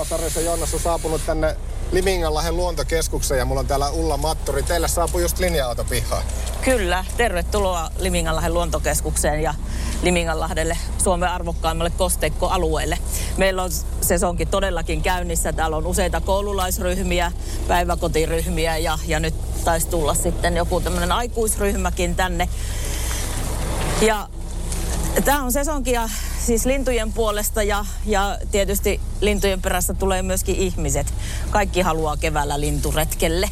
Laavulla ohjelmasarjassa Joonnas on saapunut tänne Liminganlahden luontokeskukseen ja mulla on täällä Ulla Matturi. Teille saapui just linja-auto pihaan. Kyllä, tervetuloa Liminganlahden luontokeskukseen ja Liminganlahdelle Suomen arvokkaimmalle kosteikkoalueelle. Meillä on sesonkin todellakin käynnissä. Täällä on useita koululaisryhmiä, päiväkotiryhmiä ja, ja nyt taisi tulla sitten joku tämmöinen aikuisryhmäkin tänne. Ja tämä on sesonkia siis lintujen puolesta ja, ja tietysti lintujen perässä tulee myöskin ihmiset. Kaikki haluaa keväällä linturetkelle.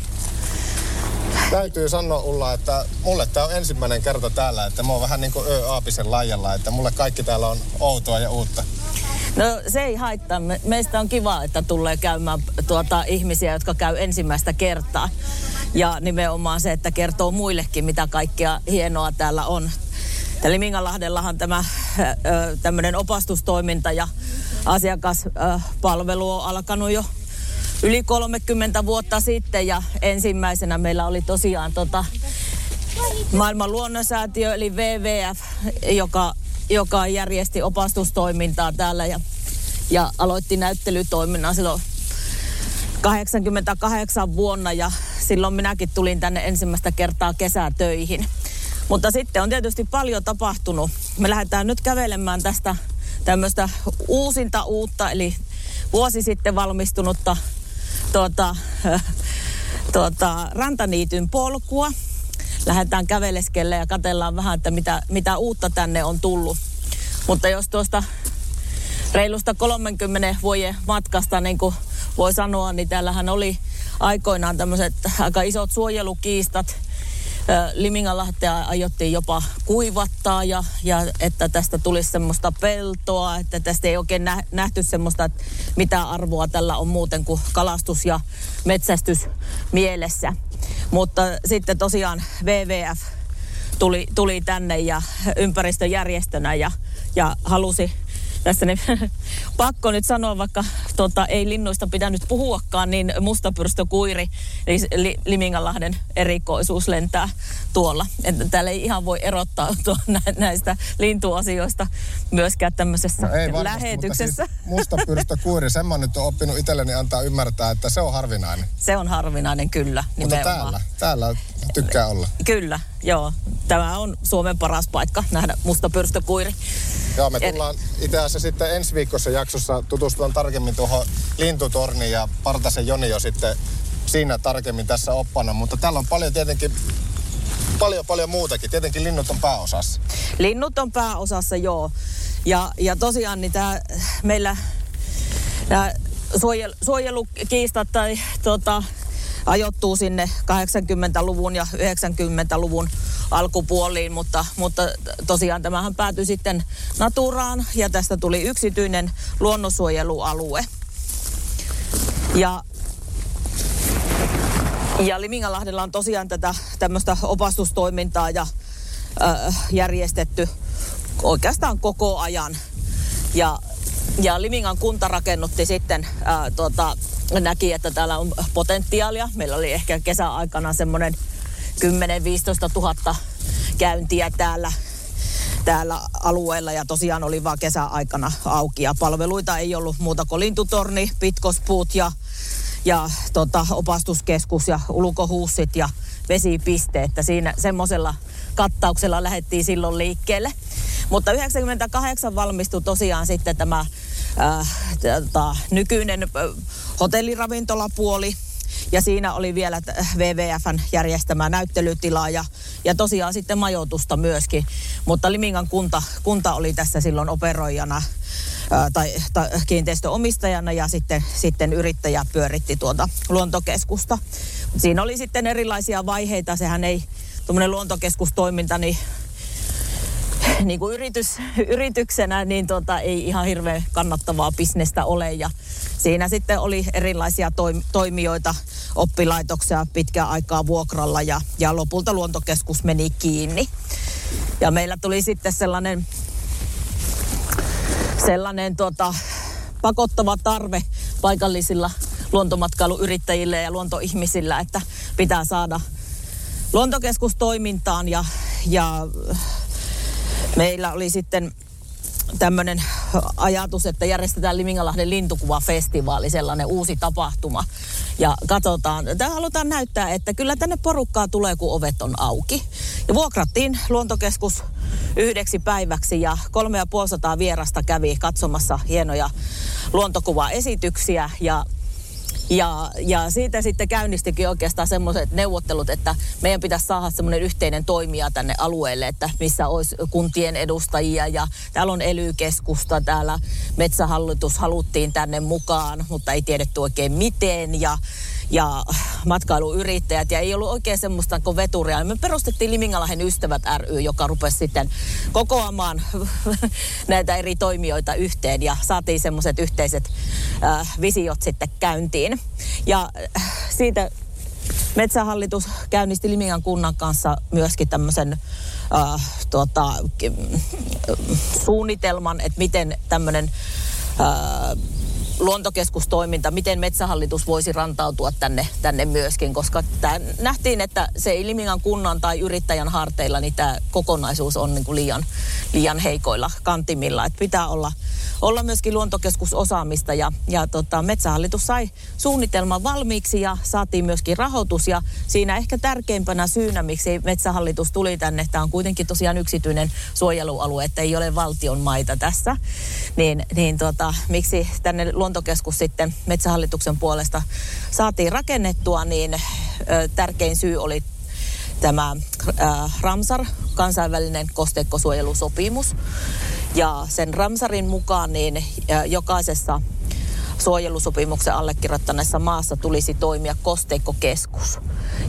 Täytyy sanoa Ulla, että mulle tämä on ensimmäinen kerta täällä, että mä oon vähän niin kuin Ö-Aapisen lajalla, että mulle kaikki täällä on outoa ja uutta. No se ei haittaa. Me, meistä on kiva, että tulee käymään tuota, ihmisiä, jotka käy ensimmäistä kertaa. Ja nimenomaan se, että kertoo muillekin, mitä kaikkea hienoa täällä on. Eli Mingalahdellahan tämä tämmöinen opastustoiminta ja asiakaspalvelu on alkanut jo yli 30 vuotta sitten ja ensimmäisenä meillä oli tosiaan tota maailman luonnonsäätiö eli WWF, joka, joka järjesti opastustoimintaa täällä ja, ja aloitti näyttelytoiminnan silloin 88 vuonna ja silloin minäkin tulin tänne ensimmäistä kertaa kesätöihin. Mutta sitten on tietysti paljon tapahtunut. Me lähdetään nyt kävelemään tästä tämmöistä uusinta uutta, eli vuosi sitten valmistunutta tuota, tuota, rantaniityn polkua. Lähdetään käveleskelle ja katellaan vähän, että mitä, mitä uutta tänne on tullut. Mutta jos tuosta reilusta 30 vuoden matkasta, niin kuin voi sanoa, niin täällähän oli aikoinaan tämmöiset aika isot suojelukiistat – Limingalahtea aiottiin jopa kuivattaa ja, ja että tästä tulisi semmoista peltoa, että tästä ei oikein nä, nähty semmoista, että mitä arvoa tällä on muuten kuin kalastus ja metsästys mielessä. Mutta sitten tosiaan WWF tuli, tuli tänne ja ympäristöjärjestönä ja, ja halusi tässä niin pakko nyt sanoa, vaikka tota, ei linnuista pidä nyt puhuakaan, niin mustapyrstökuiri, eli Liminganlahden erikoisuus lentää tuolla. Että täällä ei ihan voi erottaa näistä lintuasioista myöskään tämmöisessä no ei varmasti, lähetyksessä. Mutta siis mustapyrstökuiri, sen mä nyt on oppinut itselleni antaa ymmärtää, että se on harvinainen. Se on harvinainen, kyllä. Mutta täällä, täällä tykkää olla. Kyllä, joo. Tämä on Suomen paras paikka nähdä mustapyrstökuiri. Joo, me tullaan itse asiassa sitten ensi viikossa jaksossa tutustumaan tarkemmin tuohon lintutorniin ja Partasen Joni jo sitten siinä tarkemmin tässä oppana. Mutta täällä on paljon tietenkin paljon, paljon muutakin. Tietenkin linnut on pääosassa. Linnut on pääosassa, joo. Ja, ja tosiaan niin tää, meillä tää suojel, suojelukiistat tai tota, ajoittuu sinne 80-luvun ja 90-luvun alkupuoliin, mutta, mutta tosiaan tämähän päätyi sitten Naturaan ja tästä tuli yksityinen luonnonsuojelualue. Ja ja Liminganlahdella on tosiaan tätä tämmöistä opastustoimintaa ja äh, järjestetty oikeastaan koko ajan. Ja, ja Limingan kunta rakennutti sitten, äh, tuota, näki, että täällä on potentiaalia. Meillä oli ehkä kesäaikana semmoinen 10-15 000 käyntiä täällä, täällä alueella ja tosiaan oli vaan kesäaikana auki ja palveluita ei ollut muuta kuin lintutorni, pitkospuut ja, ja tota, opastuskeskus ja ulkohuussit ja vesipiste, että siinä semmoisella kattauksella lähdettiin silloin liikkeelle. Mutta 98 valmistui tosiaan sitten tämä äh, tota, nykyinen hotelliravintolapuoli, ja siinä oli vielä WWFn järjestämä näyttelytila ja, ja tosiaan sitten majoitusta myöskin. Mutta Limingan kunta, kunta oli tässä silloin operoijana ää, tai, tai kiinteistöomistajana ja sitten, sitten yrittäjä pyöritti tuota luontokeskusta. Siinä oli sitten erilaisia vaiheita. Sehän ei tuommoinen luontokeskustoiminta, niin niin kuin yritys, yrityksenä niin tota, ei ihan hirveän kannattavaa bisnestä ole. Ja siinä sitten oli erilaisia toim- toimijoita, oppilaitoksia pitkään aikaa vuokralla ja, ja lopulta luontokeskus meni kiinni. Ja meillä tuli sitten sellainen, sellainen tota, pakottava tarve paikallisilla luontomatkailuyrittäjille ja luontoihmisillä, että pitää saada luontokeskus toimintaan ja, ja meillä oli sitten tämmöinen ajatus, että järjestetään Limingalahden lintukuvafestivaali, sellainen uusi tapahtuma. Ja katsotaan, tämä halutaan näyttää, että kyllä tänne porukkaa tulee, kun ovet on auki. Ja vuokrattiin luontokeskus yhdeksi päiväksi ja kolme ja vierasta kävi katsomassa hienoja luontokuvaesityksiä ja ja, ja siitä sitten käynnistikin oikeastaan semmoiset neuvottelut, että meidän pitäisi saada semmoinen yhteinen toimija tänne alueelle, että missä olisi kuntien edustajia. Ja täällä on elykeskusta, täällä metsähallitus haluttiin tänne mukaan, mutta ei tiedetty oikein miten. Ja ja matkailuyrittäjät ja ei ollut oikein semmoista kuin veturia. Me perustettiin Limingalahen ystävät ry, joka rupesi sitten kokoamaan näitä eri toimijoita yhteen ja saatiin semmoiset yhteiset äh, visiot sitten käyntiin. Ja äh, siitä Metsähallitus käynnisti Limingan kunnan kanssa myöskin tämmöisen äh, tuota, suunnitelman, että miten tämmöinen äh, luontokeskustoiminta, miten metsähallitus voisi rantautua tänne, tänne myöskin, koska tää nähtiin, että se ei Limingan kunnan tai yrittäjän harteilla, niin tämä kokonaisuus on niin kuin liian, liian heikoilla kantimilla. Et pitää olla, olla myöskin luontokeskusosaamista ja, ja tota, metsähallitus sai suunnitelman valmiiksi ja saatiin myöskin rahoitus ja siinä ehkä tärkeimpänä syynä, miksi metsähallitus tuli tänne, tämä on kuitenkin tosiaan yksityinen suojelualue, että ei ole valtion maita tässä, niin, niin tota, miksi tänne luontokeskus sitten Metsähallituksen puolesta saatiin rakennettua, niin tärkein syy oli tämä Ramsar, kansainvälinen kosteikkosuojelusopimus. Ja sen Ramsarin mukaan niin jokaisessa suojelusopimuksen allekirjoittaneessa maassa tulisi toimia kosteikkokeskus.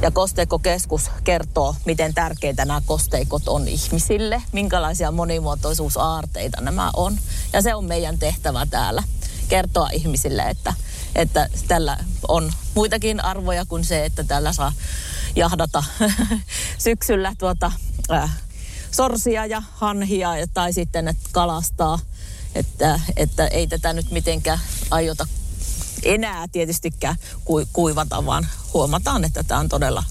Ja kosteikkokeskus kertoo, miten tärkeitä nämä kosteikot on ihmisille, minkälaisia monimuotoisuusaarteita nämä on. Ja se on meidän tehtävä täällä kertoa ihmisille, että, että tällä on muitakin arvoja kuin se, että tällä saa jahdata syksyllä tuota, äh, sorsia ja hanhia tai sitten että kalastaa. Että, että ei tätä nyt mitenkään aiota enää tietystikään kuivata, vaan huomataan, että tämä on todella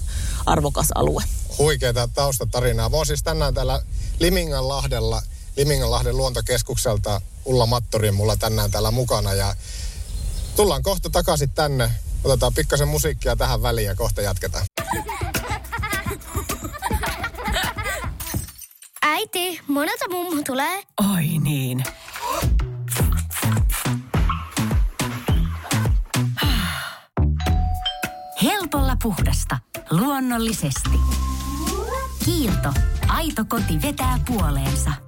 arvokas alue. Huikeita taustatarinaa. Mä siis tänään täällä Liminganlahdella, Liminganlahden luontokeskukselta Ulla Mattori mulla tänään täällä mukana ja tullaan kohta takaisin tänne. Otetaan pikkasen musiikkia tähän väliin ja kohta jatketaan. Äiti, monelta mummu tulee? Oi niin. Helpolla puhdasta. Luonnollisesti. Kiilto. Aito koti vetää puoleensa.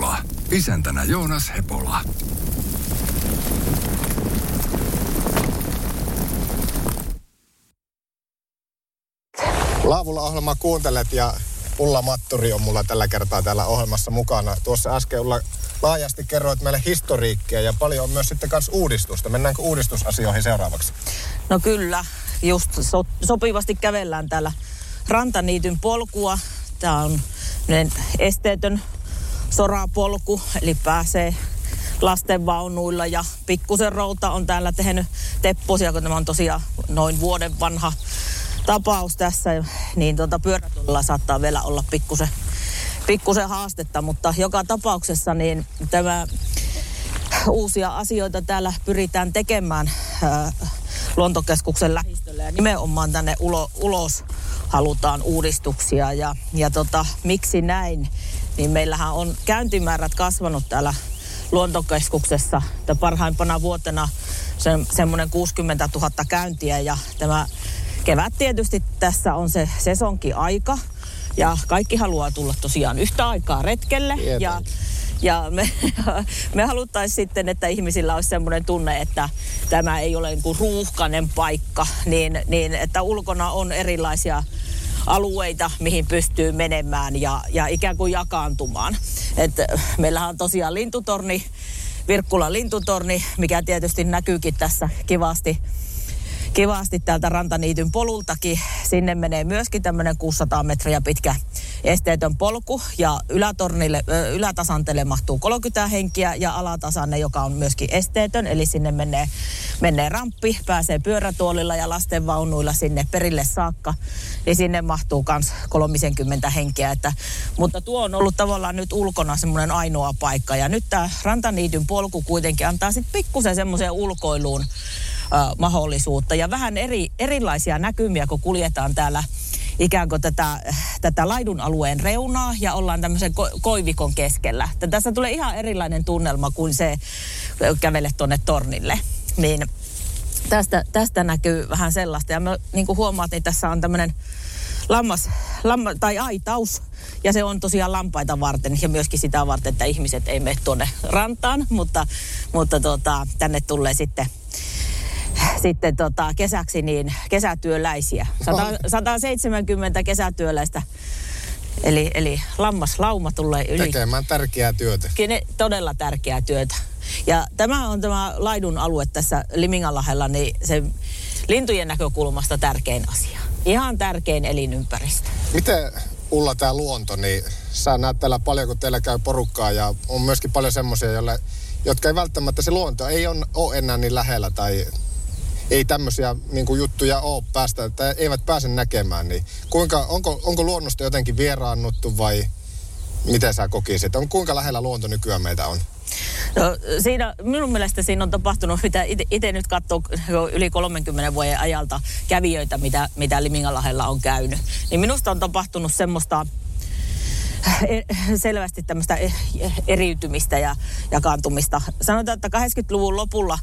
Laavulla. Isäntänä Joonas Hepola. Laavulla ohjelmaa kuuntelet ja Ulla Matturi on mulla tällä kertaa täällä ohjelmassa mukana. Tuossa äsken Ulla laajasti kerroit meille historiikkia ja paljon on myös sitten kanssa uudistusta. Mennäänkö uudistusasioihin seuraavaksi? No kyllä, just so, sopivasti kävellään täällä Rantaniityn polkua. Tämä on esteetön sorapolku, eli pääsee lastenvaunuilla ja pikkusen routa on täällä tehnyt tepposia, kun tämä on tosiaan noin vuoden vanha tapaus tässä, niin tuota pyörätulla saattaa vielä olla pikkusen, pikkusen haastetta, mutta joka tapauksessa niin tämä uusia asioita täällä pyritään tekemään ää, luontokeskuksen lähistöllä ja nimenomaan tänne ulo, ulos halutaan uudistuksia. Ja, ja tota, miksi näin? Niin meillähän on käyntimäärät kasvanut täällä luontokeskuksessa. Että parhaimpana vuotena se, semmoinen 60 000 käyntiä ja tämä kevät tietysti tässä on se sesonkin aika. Ja kaikki haluaa tulla tosiaan yhtä aikaa retkelle. Tietenkin. Ja ja me, me haluttaisiin sitten, että ihmisillä olisi semmoinen tunne, että tämä ei ole niin kuin ruuhkainen paikka, niin, niin että ulkona on erilaisia alueita, mihin pystyy menemään ja, ja ikään kuin jakaantumaan. Et meillähän on tosiaan lintutorni, Virkkulan lintutorni, mikä tietysti näkyykin tässä kivasti kivasti täältä Rantaniityn polultakin. Sinne menee myöskin tämmöinen 600 metriä pitkä esteetön polku ja ylätornille, ö, ylätasantelle mahtuu 30 henkiä ja alatasanne, joka on myöskin esteetön. Eli sinne menee, menee ramppi, pääsee pyörätuolilla ja lastenvaunuilla sinne perille saakka. Niin sinne mahtuu myös 30 henkeä. Että, mutta tuo on ollut tavallaan nyt ulkona semmoinen ainoa paikka. Ja nyt tämä Rantaniityn polku kuitenkin antaa sitten pikkusen semmoiseen ulkoiluun mahdollisuutta ja vähän eri, erilaisia näkymiä, kun kuljetaan täällä ikään kuin tätä, tätä laidun alueen reunaa ja ollaan tämmöisen ko- koivikon keskellä. Tässä tulee ihan erilainen tunnelma kuin se kävele tuonne tornille. Niin tästä, tästä näkyy vähän sellaista. Ja me, niin kuin huomaat, niin tässä on tämmöinen lammas, lamma, tai aitaus. Ja se on tosiaan lampaita varten ja myöskin sitä varten, että ihmiset ei mene tuonne rantaan. Mutta, mutta tota, tänne tulee sitten sitten tota, kesäksi niin kesätyöläisiä. 100, 170 kesätyöläistä. Eli, eli lammaslauma tulee yli. Tekemään tärkeää työtä. Kene, todella tärkeää työtä. Ja tämä on tämä laidun alue tässä Liminganlahdella, niin se lintujen näkökulmasta tärkein asia. Ihan tärkein elinympäristö. Miten Ulla tämä luonto, niin sä näet täällä paljon, kun teillä käy porukkaa ja on myöskin paljon semmoisia, joille, jotka ei välttämättä se luonto ei on, ole enää niin lähellä tai ei tämmöisiä niin kuin juttuja ole päästä, että eivät pääse näkemään. Niin kuinka, onko, onko luonnosta jotenkin vieraannuttu vai miten sä kokisit? On, kuinka lähellä luonto nykyään meitä on? No, siinä, minun mielestä siinä on tapahtunut, mitä itse nyt katsoo yli 30 vuoden ajalta kävijöitä, mitä, mitä Liminganlahdella on käynyt. Niin minusta on tapahtunut semmoista e- selvästi tämmöistä e- eriytymistä ja jakaantumista. Sanotaan, että 80-luvun lopulla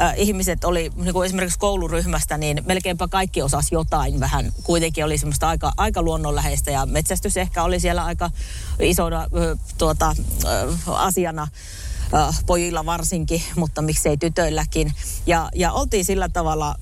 äh, ihmiset oli niin kuin esimerkiksi kouluryhmästä, niin melkeinpä kaikki osas jotain vähän. Kuitenkin oli semmoista aika, aika luonnonläheistä ja metsästys ehkä oli siellä aika isona tuota, asiana äh, pojilla varsinkin, mutta miksei tytöilläkin. Ja, ja oltiin sillä tavalla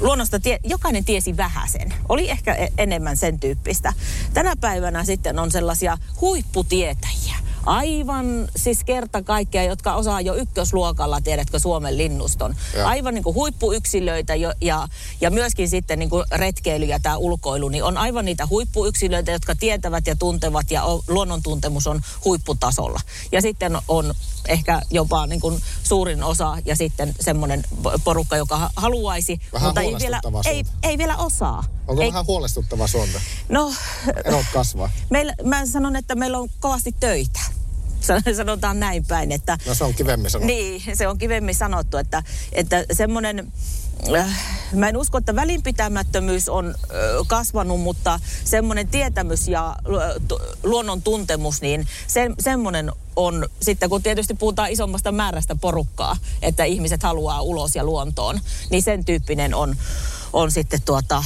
luonnosta, tie, jokainen tiesi vähäsen. Oli ehkä e- enemmän sen tyyppistä. Tänä päivänä sitten on sellaisia huipputietäjiä. Aivan siis kerta kaikkea, jotka osaa jo ykkösluokalla, tiedätkö, Suomen linnuston. Ja. Aivan niin kuin huippuyksilöitä jo, ja, ja myöskin sitten niin kuin retkeily ja tämä ulkoilu, niin on aivan niitä huippuyksilöitä, jotka tietävät ja tuntevat ja on, luonnontuntemus on huipputasolla. Ja sitten on ehkä jopa niin kuin suurin osa ja sitten semmoinen porukka, joka ha- haluaisi, Vähän mutta ei vielä, ei, ei vielä osaa. Onko ei, vähän huolestuttava suunta? No, Erot kasvaa. meillä, mä sanon, että meillä on kovasti töitä. San- Sanotaan näin päin, että... No se on kivemmin sanottu. Niin, se on kivemmin sanottu, että, että semmoinen... Äh, mä en usko, että välinpitämättömyys on äh, kasvanut, mutta semmoinen tietämys ja äh, luonnon tuntemus, niin se, semmoinen on sitten, kun tietysti puhutaan isommasta määrästä porukkaa, että ihmiset haluaa ulos ja luontoon, niin sen tyyppinen on, on sitten tuota...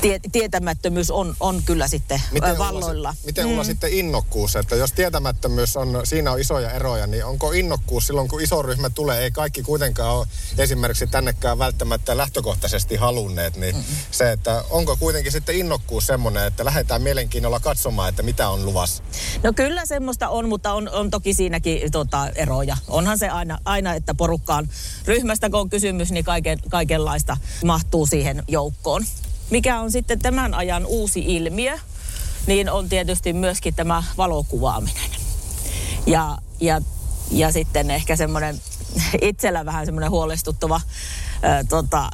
Tie, tietämättömyys on, on kyllä sitten Miten valloilla. Ulla, miten Ulla sitten innokkuus, että jos tietämättömyys on, siinä on isoja eroja, niin onko innokkuus silloin, kun iso ryhmä tulee, ei kaikki kuitenkaan ole esimerkiksi tännekään välttämättä lähtökohtaisesti halunneet, niin mm se, että onko kuitenkin sitten innokkuus semmoinen, että lähdetään mielenkiinnolla katsomaan, että mitä on luvassa? No kyllä semmoista on, mutta on, on toki siinäkin tota, eroja. Onhan se aina, aina, että porukkaan ryhmästä kun on kysymys, niin kaiken, kaikenlaista mahtuu siihen joukkoon. Mikä on sitten tämän ajan uusi ilmiö, niin on tietysti myöskin tämä valokuvaaminen. Ja, ja, ja sitten ehkä semmoinen itsellä vähän semmoinen huolestuttava ää, tota,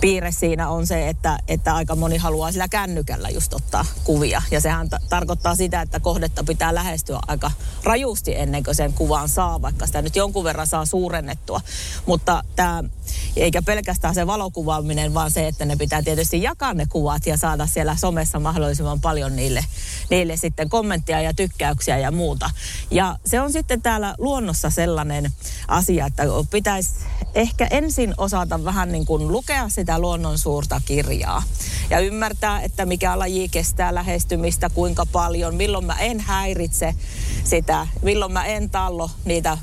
piirre siinä on se, että, että aika moni haluaa sillä kännykällä just ottaa kuvia. Ja sehän ta- tarkoittaa sitä, että kohdetta pitää lähestyä aika rajusti ennen kuin sen kuvan saa, vaikka sitä nyt jonkun verran saa suurennettua. Mutta tämä, eikä pelkästään se valokuvaaminen, vaan se, että ne pitää tietysti jakaa ne kuvat ja saada siellä somessa mahdollisimman paljon niille, niille sitten kommenttia ja tykkäyksiä ja muuta. Ja se on sitten täällä luonnossa sellainen asia, että pitäisi ehkä ensin osata vähän niin kuin lukea sitä luonnon suurta kirjaa ja ymmärtää, että mikä laji kestää lähestymistä, kuinka paljon, milloin mä en häiritse sitä, milloin mä en tallo niitä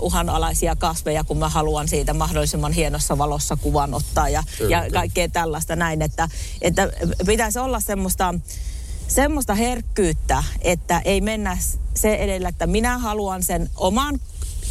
uhanalaisia kasveja, kun mä haluan siitä mahdollisimman hienossa valossa kuvan ottaa ja, ja kaikkea tällaista näin, että, että pitäisi olla semmoista semmoista herkkyyttä, että ei mennä se edellä, että minä haluan sen oman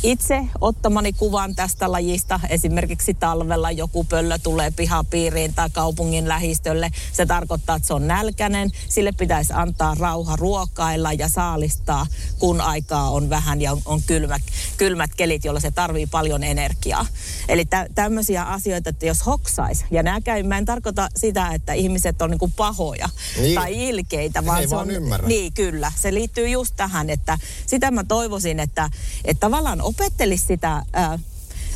itse ottamani kuvan tästä lajista. Esimerkiksi talvella joku pöllö tulee pihapiiriin tai kaupungin lähistölle. Se tarkoittaa, että se on nälkäinen. Sille pitäisi antaa rauha ruokailla ja saalistaa, kun aikaa on vähän ja on kylmät, kylmät kelit, joilla se tarvii paljon energiaa. Eli tä, tämmöisiä asioita, että jos hoksais, ja nämä käy, mä en tarkoita sitä, että ihmiset on niinku pahoja niin. tai ilkeitä, vaan Ei se vaan on, ymmärrä. niin kyllä, se liittyy just tähän, että sitä mä toivoisin, että, että tavallaan opettelisi sitä ää,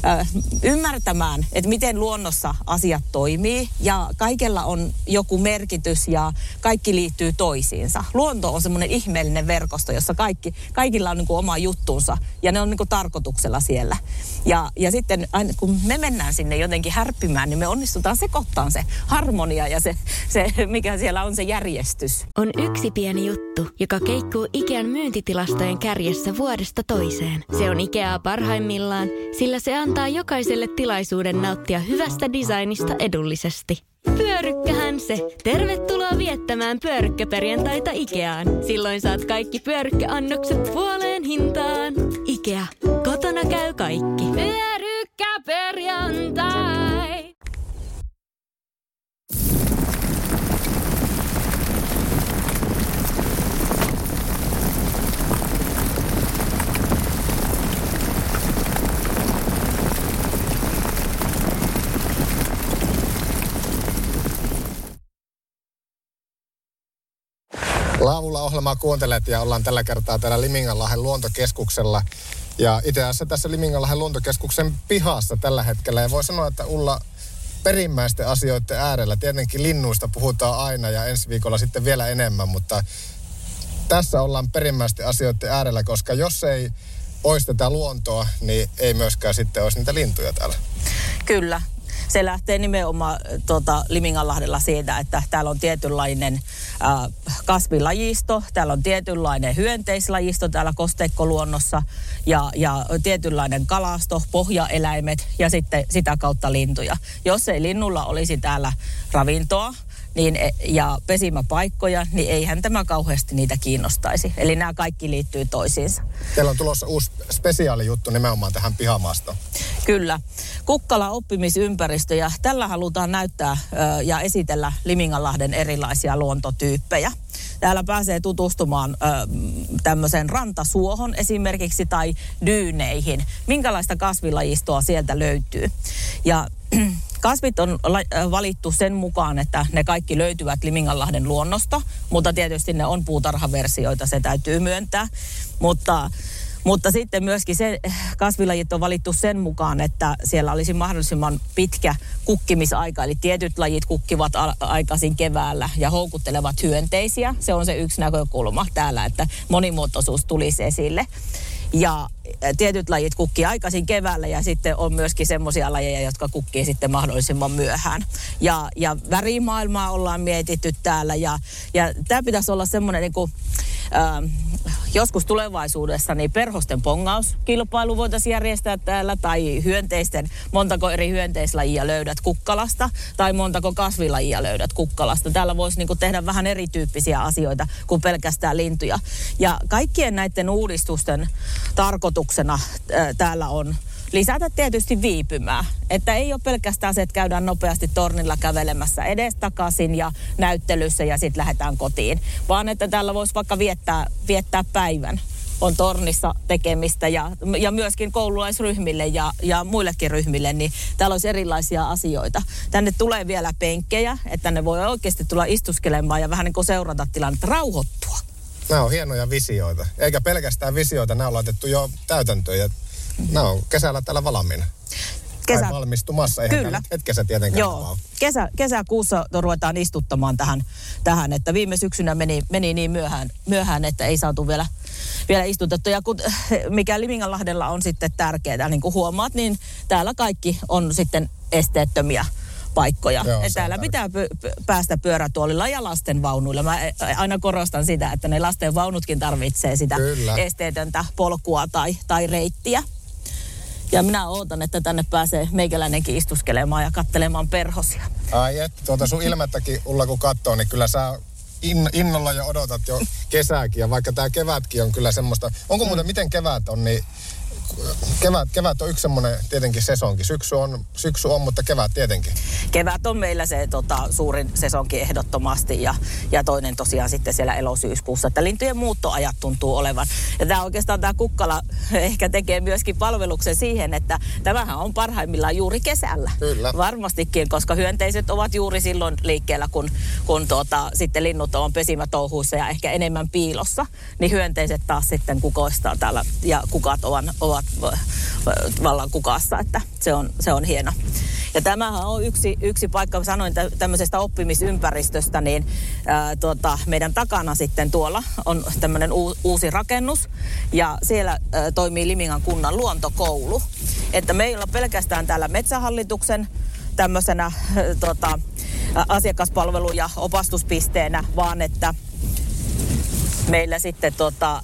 ää, ymmärtämään, että miten luonnossa asiat toimii ja kaikella on joku merkitys ja kaikki liittyy toisiinsa. Luonto on semmoinen ihmeellinen verkosto, jossa kaikki, kaikilla on niin kuin oma juttunsa ja ne on niin kuin tarkoituksella siellä. Ja, ja sitten aina kun me mennään sinne jotenkin härppimään, niin me onnistutaan sekoittamaan se harmonia ja se, se mikä siellä on se järjestys. On yksi pieni juttu, joka keikkuu Ikean myyntitilastojen kärjessä vuodesta toiseen. Se on Ikeaa parhaimmillaan, sillä se antaa jokaiselle tilaisuuden nauttia hyvästä designista edullisesti. Pyörykkähän se. Tervetuloa viettämään pyörykkäperjantaita Ikeaan. Silloin saat kaikki pyörykkäannokset puoleen hintaan. Ikea. Kotona käy kaikki. Pyörykkäperjantai. Laavulla ohjelmaa kuuntelet ja ollaan tällä kertaa täällä Liminganlahden luontokeskuksella. Ja itse asiassa tässä Liminganlahden luontokeskuksen pihassa tällä hetkellä. Ja voi sanoa, että Ulla perimmäisten asioiden äärellä. Tietenkin linnuista puhutaan aina ja ensi viikolla sitten vielä enemmän, mutta tässä ollaan perimmäisten asioiden äärellä, koska jos ei olisi tätä luontoa, niin ei myöskään sitten olisi niitä lintuja täällä. Kyllä. Se lähtee nimenomaan tuota, Liminganlahdella siitä, että täällä on tietynlainen äh, kasvilajisto, täällä on tietynlainen hyönteislajisto täällä kosteikkoluonnossa ja, ja tietynlainen kalasto, pohjaeläimet ja sitten sitä kautta lintuja. Jos ei linnulla olisi täällä ravintoa, niin, e- ja pesimäpaikkoja, niin eihän tämä kauheasti niitä kiinnostaisi. Eli nämä kaikki liittyy toisiinsa. Teillä on tulossa uusi spesiaalijuttu nimenomaan tähän pihamaastoon. Kyllä. Kukkala oppimisympäristö ja tällä halutaan näyttää ja esitellä Liminganlahden erilaisia luontotyyppejä. Täällä pääsee tutustumaan ö, tämmöiseen rantasuohon esimerkiksi tai dyyneihin. Minkälaista kasvilajistoa sieltä löytyy. Ja kasvit on la- valittu sen mukaan, että ne kaikki löytyvät Liminganlahden luonnosta, mutta tietysti ne on puutarhaversioita, se täytyy myöntää. Mutta mutta sitten myöskin se kasvilajit on valittu sen mukaan, että siellä olisi mahdollisimman pitkä kukkimisaika. Eli tietyt lajit kukkivat aikaisin keväällä ja houkuttelevat hyönteisiä. Se on se yksi näkökulma täällä, että monimuotoisuus tulisi esille. Ja tietyt lajit kukkii aikaisin keväällä ja sitten on myöskin semmoisia lajeja, jotka kukkii sitten mahdollisimman myöhään. Ja, ja värimaailmaa ollaan mietitty täällä ja, ja tämä pitäisi olla semmoinen niin kuin, äh, joskus tulevaisuudessa niin perhosten pongauskilpailu voitaisiin järjestää täällä tai hyönteisten, montako eri hyönteislajia löydät kukkalasta tai montako kasvilajia löydät kukkalasta. Täällä voisi niin tehdä vähän erityyppisiä asioita kuin pelkästään lintuja. Ja kaikkien näiden uudistusten tarkoituksena äh, täällä on lisätä tietysti viipymää. Että ei ole pelkästään se, että käydään nopeasti tornilla kävelemässä edestakaisin ja näyttelyssä ja sitten lähdetään kotiin. Vaan että täällä voisi vaikka viettää, viettää päivän on tornissa tekemistä ja, ja myöskin koululaisryhmille ja, ja muillekin ryhmille, niin täällä olisi erilaisia asioita. Tänne tulee vielä penkkejä, että ne voi oikeasti tulla istuskelemaan ja vähän niin kuin seurata tilannetta, rauhoittua. Nämä on hienoja visioita. Eikä pelkästään visioita, nämä on laitettu jo täytäntöön ja on kesällä täällä valmiina. Kesä... Tai valmistumassa, eihän Kyllä. hetkessä tietenkään Joo. Kesä, kesäkuussa ruvetaan istuttamaan tähän, tähän, että viime syksynä meni, meni niin myöhään, myöhään, että ei saatu vielä, vielä istutettu. Ja kun, mikä Liminganlahdella on sitten tärkeää, niin kuin huomaat, niin täällä kaikki on sitten esteettömiä paikkoja. Joo, täällä pitää py- päästä pyörätuolilla ja lasten vaunuilla. Mä aina korostan sitä, että ne lasten vaunutkin tarvitsee sitä Kyllä. esteetöntä polkua tai, tai reittiä. Ja minä ootan, että tänne pääsee meikäläinenkin istuskelemaan ja kattelemaan perhosia. Ai et, tuota sun ilmettäkin Ulla kun katsoo, niin kyllä sä in, innolla jo odotat jo kesääkin. Ja vaikka tämä kevätkin on kyllä semmoista, onko muuten mm. miten kevät on, niin kevät, kevät on yksi semmoinen tietenkin sesonki. Syksy on, syksy on, mutta kevät tietenkin. Kevät on meillä se tota, suurin sesonki ehdottomasti ja, ja toinen tosiaan sitten siellä elosyyskuussa. Että lintujen muuttoajat tuntuu olevan. Ja tämä oikeastaan tämä kukkala ehkä tekee myöskin palveluksen siihen, että tämähän on parhaimmillaan juuri kesällä. Kyllä. Varmastikin, koska hyönteiset ovat juuri silloin liikkeellä, kun, kun tuota, sitten linnut on pesimätouhuissa ja ehkä enemmän piilossa. Niin hyönteiset taas sitten kukoistaa täällä ja kukat ovat, ovat ovat vallan kukassa, että se on, se on hieno. Ja tämähän on yksi, yksi paikka, sanoin tämmöisestä oppimisympäristöstä, niin ää, tuota, meidän takana sitten tuolla on tämmöinen uusi rakennus ja siellä ää, toimii Limingan kunnan luontokoulu. Että meillä on pelkästään täällä metsähallituksen tämmöisenä ää, tota, asiakaspalvelu- ja opastuspisteenä, vaan että meillä sitten tota,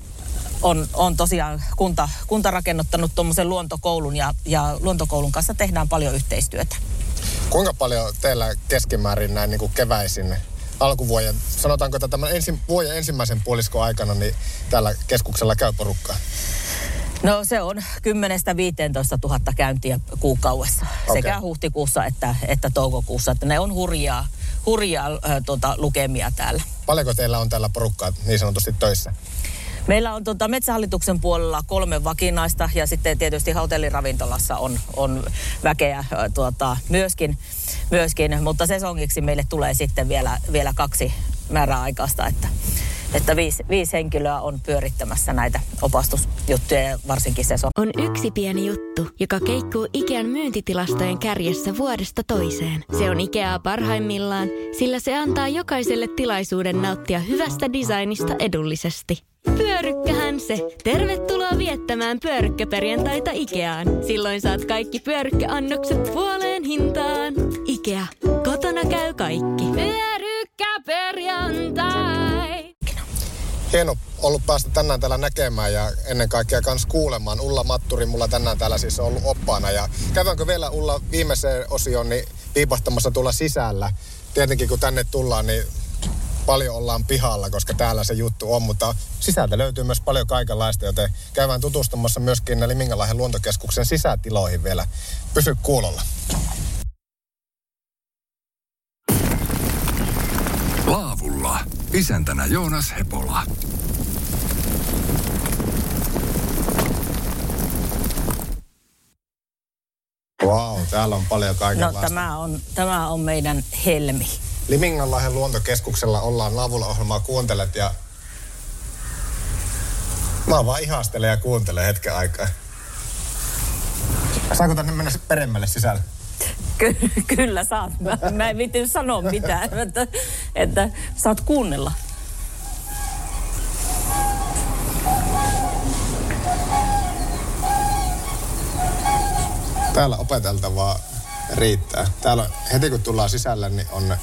on, on tosiaan kunta, kunta rakennuttanut tuommoisen luontokoulun ja, ja luontokoulun kanssa tehdään paljon yhteistyötä. Kuinka paljon teillä keskimäärin näin niin kuin keväisin alkuvuoden, sanotaanko, että tämän ensi, vuoden ensimmäisen puoliskon aikana, niin täällä keskuksella käy porukkaa? No se on 10-15 000 käyntiä kuukaudessa, okay. sekä huhtikuussa että, että toukokuussa. Että ne on hurjaa, hurjaa äh, tota, lukemia täällä. Paljonko teillä on täällä porukkaa niin sanotusti töissä? Meillä on tuota, Metsähallituksen puolella kolme vakinaista ja sitten tietysti hotelliravintolassa on, on väkeä tuota, myöskin, myöskin, mutta sesongiksi meille tulee sitten vielä, vielä kaksi määräaikaista, että, että viisi, viisi henkilöä on pyörittämässä näitä opastusjuttuja ja varsinkin se On yksi pieni juttu, joka keikkuu Ikean myyntitilastojen kärjessä vuodesta toiseen. Se on Ikeaa parhaimmillaan, sillä se antaa jokaiselle tilaisuuden nauttia hyvästä designista edullisesti. Pyörykkähän se. Tervetuloa viettämään pyörykkäperjantaita Ikeaan. Silloin saat kaikki pyörykkäannokset puoleen hintaan. Ikea. Kotona käy kaikki. Pyörykkäperjantai. Hieno ollut päästä tänään täällä näkemään ja ennen kaikkea kans kuulemaan. Ulla Matturi mulla tänään täällä siis on ollut oppaana. Ja käydäänkö vielä Ulla viimeiseen osioon niin piipahtamassa tulla sisällä? Tietenkin kun tänne tullaan, niin paljon ollaan pihalla, koska täällä se juttu on, mutta sisältä löytyy myös paljon kaikenlaista, joten käydään tutustumassa myöskin Liminganlahden luontokeskuksen sisätiloihin vielä. Pysy kuulolla. Isäntänä Joonas Hepola. Wow, täällä on paljon kaikenlaista. No tämä on, tämä on meidän helmi. Liminganlahden luontokeskuksella ollaan Laavulla-ohjelmaa kuuntelet ja mä vaan ihastelen ja kuuntelen hetken aikaa. Saanko tänne mennä peremmälle sisälle? Ky- kyllä saat. Mä, mä en viitti sanoa mitään, että, että saat kuunnella. Täällä opeteltavaa riittää. Täällä heti kun tullaan sisälle, niin on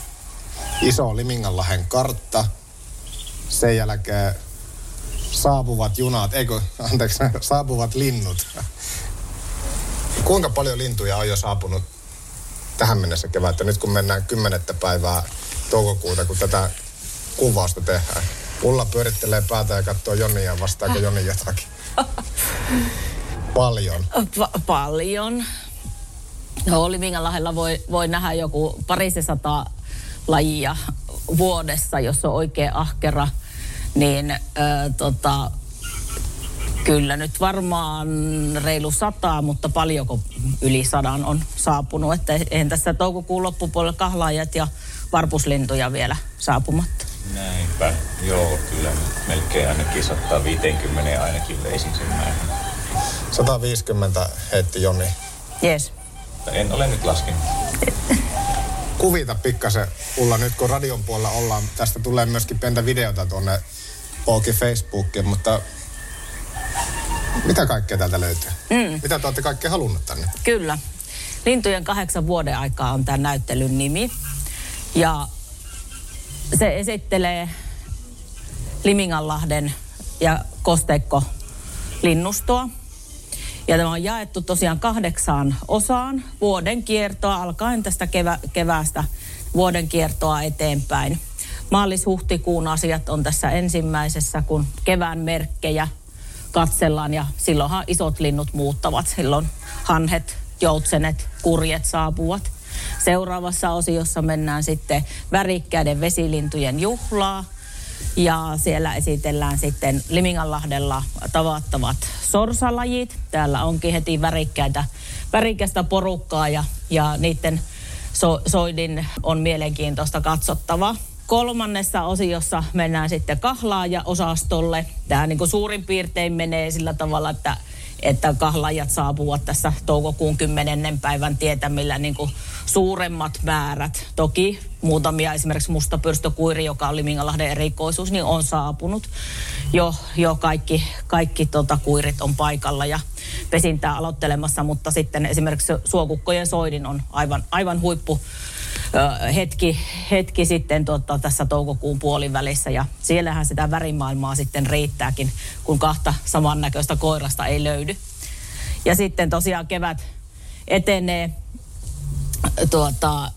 iso Liminganlahen kartta. Sen jälkeen saapuvat junat, eikö, anteeksi, saapuvat linnut. Kuinka paljon lintuja on jo saapunut tähän mennessä kevättä, nyt kun mennään kymmenettä päivää toukokuuta, kun tätä kuvausta tehdään? Ulla pyörittelee päätä ja katsoo Jonnia, vastaako Jonni jotakin? Paljon. Pa- paljon. No, Liminganlahdella voi, voi nähdä joku parisesata lajia vuodessa, jos on oikein ahkera, niin ö, tota, Kyllä nyt varmaan reilu sataa, mutta paljonko yli sadan on saapunut. Että eihän tässä toukokuun loppupuolella kahlaajat ja varpuslintuja vielä saapumatta. Näinpä, joo, kyllä melkein ainakin 150 ainakin veisin sen määrän. 150 heitti Joni. Jees. En ole nyt laskenut. Kuvita pikkasen, Ulla, nyt kun radion puolella ollaan. Tästä tulee myöskin pientä videota tuonne Pookin Facebookiin, mutta mitä kaikkea täältä löytyy? Mm. Mitä te olette kaikkea halunnut tänne? Kyllä. Lintujen kahdeksan vuoden aikaa on tämän näyttelyn nimi. Ja se esittelee Liminganlahden ja Kosteikko linnustoa. Ja tämä on jaettu tosiaan kahdeksaan osaan vuoden kiertoa, alkaen tästä kevä, keväästä vuoden kiertoa eteenpäin. Maalis-huhtikuun asiat on tässä ensimmäisessä, kun kevään merkkejä katsellaan ja silloinhan isot linnut muuttavat. Silloin hanhet, joutsenet, kurjet saapuvat. Seuraavassa osiossa mennään sitten värikkäiden vesilintujen juhlaa. Ja siellä esitellään sitten Liminganlahdella tavattavat sorsalajit. Täällä onkin heti värikkäitä, värikästä porukkaa ja, ja niiden so, soidin on mielenkiintoista katsottavaa. Kolmannessa osiossa mennään sitten kahlaaja-osastolle. Tämä niin kuin suurin piirtein menee sillä tavalla, että että kahlaajat saapuvat tässä toukokuun 10. päivän tietämillä niin kuin suuremmat määrät. Toki muutamia, esimerkiksi mustapyrstökuiri, joka oli Mingalahden erikoisuus, niin on saapunut. Jo, jo kaikki, kaikki tota, kuirit on paikalla ja pesintää aloittelemassa, mutta sitten esimerkiksi suokukkojen soidin on aivan, aivan huippu hetki, hetki sitten tuota, tässä toukokuun puolivälissä ja siellähän sitä värimaailmaa sitten riittääkin, kun kahta samannäköistä koirasta ei löydy. Ja sitten tosiaan kevät etenee tuota,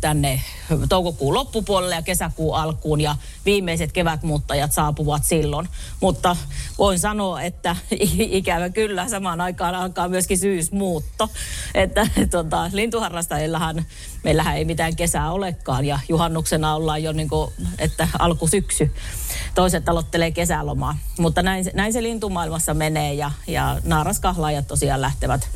tänne toukokuun loppupuolelle ja kesäkuun alkuun ja viimeiset kevätmuuttajat saapuvat silloin. Mutta voin sanoa, että ikävä kyllä samaan aikaan alkaa myöskin syysmuutto. Että tuota, lintuharrastajillahan meillähän ei mitään kesää olekaan ja juhannuksena ollaan jo niin kuin, että alkusyksy. Toiset aloittelee kesälomaa. Mutta näin, näin se lintumaailmassa menee ja, ja naaraskahlaajat tosiaan lähtevät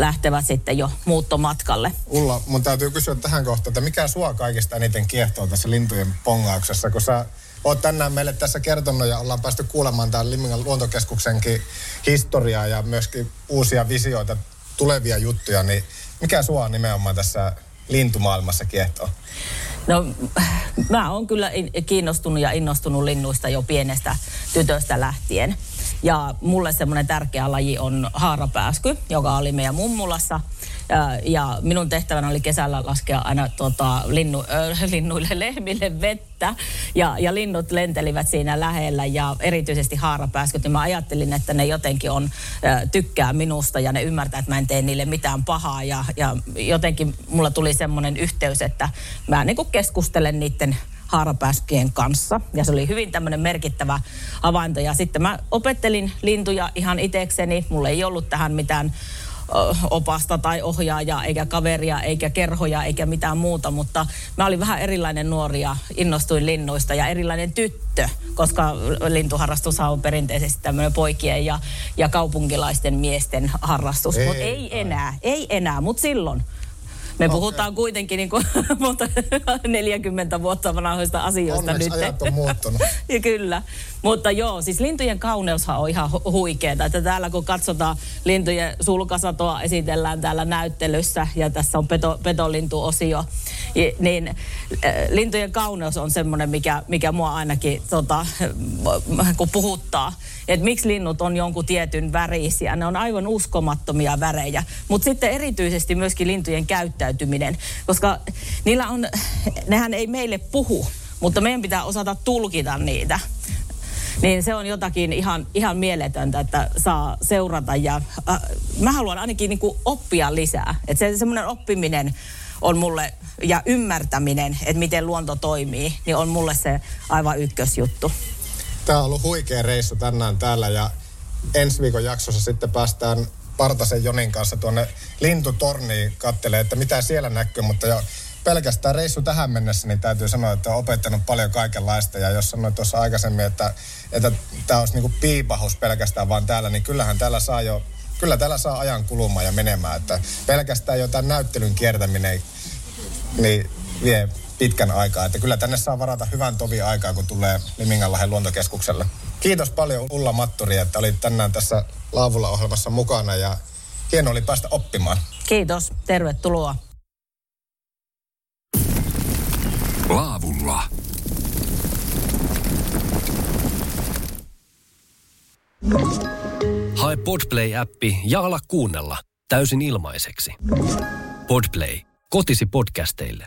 lähtevät sitten jo muuttomatkalle. Ulla, mun täytyy kysyä tähän kohtaan, että mikä sua kaikista eniten kiehtoo tässä lintujen pongauksessa, kun sä oot tänään meille tässä kertonut ja ollaan päästy kuulemaan tämän Limingan luontokeskuksenkin historiaa ja myöskin uusia visioita, tulevia juttuja, niin mikä sua nimenomaan tässä lintumaailmassa kiehtoo? No mä oon kyllä kiinnostunut ja innostunut linnuista jo pienestä tytöstä lähtien. Ja mulle semmoinen tärkeä laji on haarapääsky, joka oli meidän mummulassa. Ja, minun tehtävänä oli kesällä laskea aina tota, linnu, äh, linnuille, lehmille vettä. Ja, ja linnut lentelivät siinä lähellä ja erityisesti haarapääskyt. Niin mä ajattelin, että ne jotenkin on, äh, tykkää minusta ja ne ymmärtää, että mä en tee niille mitään pahaa. Ja, ja jotenkin mulla tuli semmoinen yhteys, että mä niin keskustelen niiden haarapääskien kanssa. Ja se oli hyvin tämmöinen merkittävä havainto. Ja sitten mä opettelin lintuja ihan itsekseni. Mulla ei ollut tähän mitään opasta tai ohjaajaa, eikä kaveria, eikä kerhoja, eikä mitään muuta, mutta mä olin vähän erilainen nuori ja innostuin linnuista ja erilainen tyttö, koska lintuharrastus on perinteisesti tämmöinen poikien ja, ja kaupunkilaisten miesten harrastus. Mutta ei enää, ei enää, mutta silloin me okay. puhutaan kuitenkin niin kuin, 40 vuotta vanhoista asioista Onneksi nyt. ajat on muuttunut. ja kyllä. Mutta joo, siis lintujen kauneushan on ihan huikeeta. Että täällä kun katsotaan lintujen sulkasatoa, esitellään täällä näyttelyssä ja tässä on peto, petolintuosio, niin lintujen kauneus on semmoinen, mikä, mikä mua ainakin tota, kun puhuttaa. Että miksi linnut on jonkun tietyn värisiä. Ne on aivan uskomattomia värejä. Mutta sitten erityisesti myöskin lintujen käyttäytyminen, koska niillä on, nehän ei meille puhu, mutta meidän pitää osata tulkita niitä. Niin se on jotakin ihan, ihan mieletöntä, että saa seurata ja äh, mä haluan ainakin niin kuin oppia lisää. Että se semmoinen oppiminen on mulle ja ymmärtäminen, että miten luonto toimii, niin on mulle se aivan ykkösjuttu. Tämä on ollut huikea reissu tänään täällä ja ensi viikon jaksossa sitten päästään Partasen Jonin kanssa tuonne lintutorniin kattelee, että mitä siellä näkyy, mutta jo pelkästään reissu tähän mennessä, niin täytyy sanoa, että on opettanut paljon kaikenlaista. Ja jos sanoit tuossa aikaisemmin, että, että tämä olisi niin kuin piipahus pelkästään vaan täällä, niin kyllähän täällä saa jo kyllä täällä saa ajan kulumaan ja menemään. Että pelkästään jo tämän näyttelyn kiertäminen niin vie pitkän aikaa. Että kyllä tänne saa varata hyvän tovi aikaa, kun tulee Liminganlahden luontokeskukselle. Kiitos paljon Ulla Matturi, että olit tänään tässä Laavulla ohjelmassa mukana ja hieno oli päästä oppimaan. Kiitos, tervetuloa. Laavulla. Hae Podplay-appi ja ala kuunnella täysin ilmaiseksi. Podplay. Kotisi podcasteille.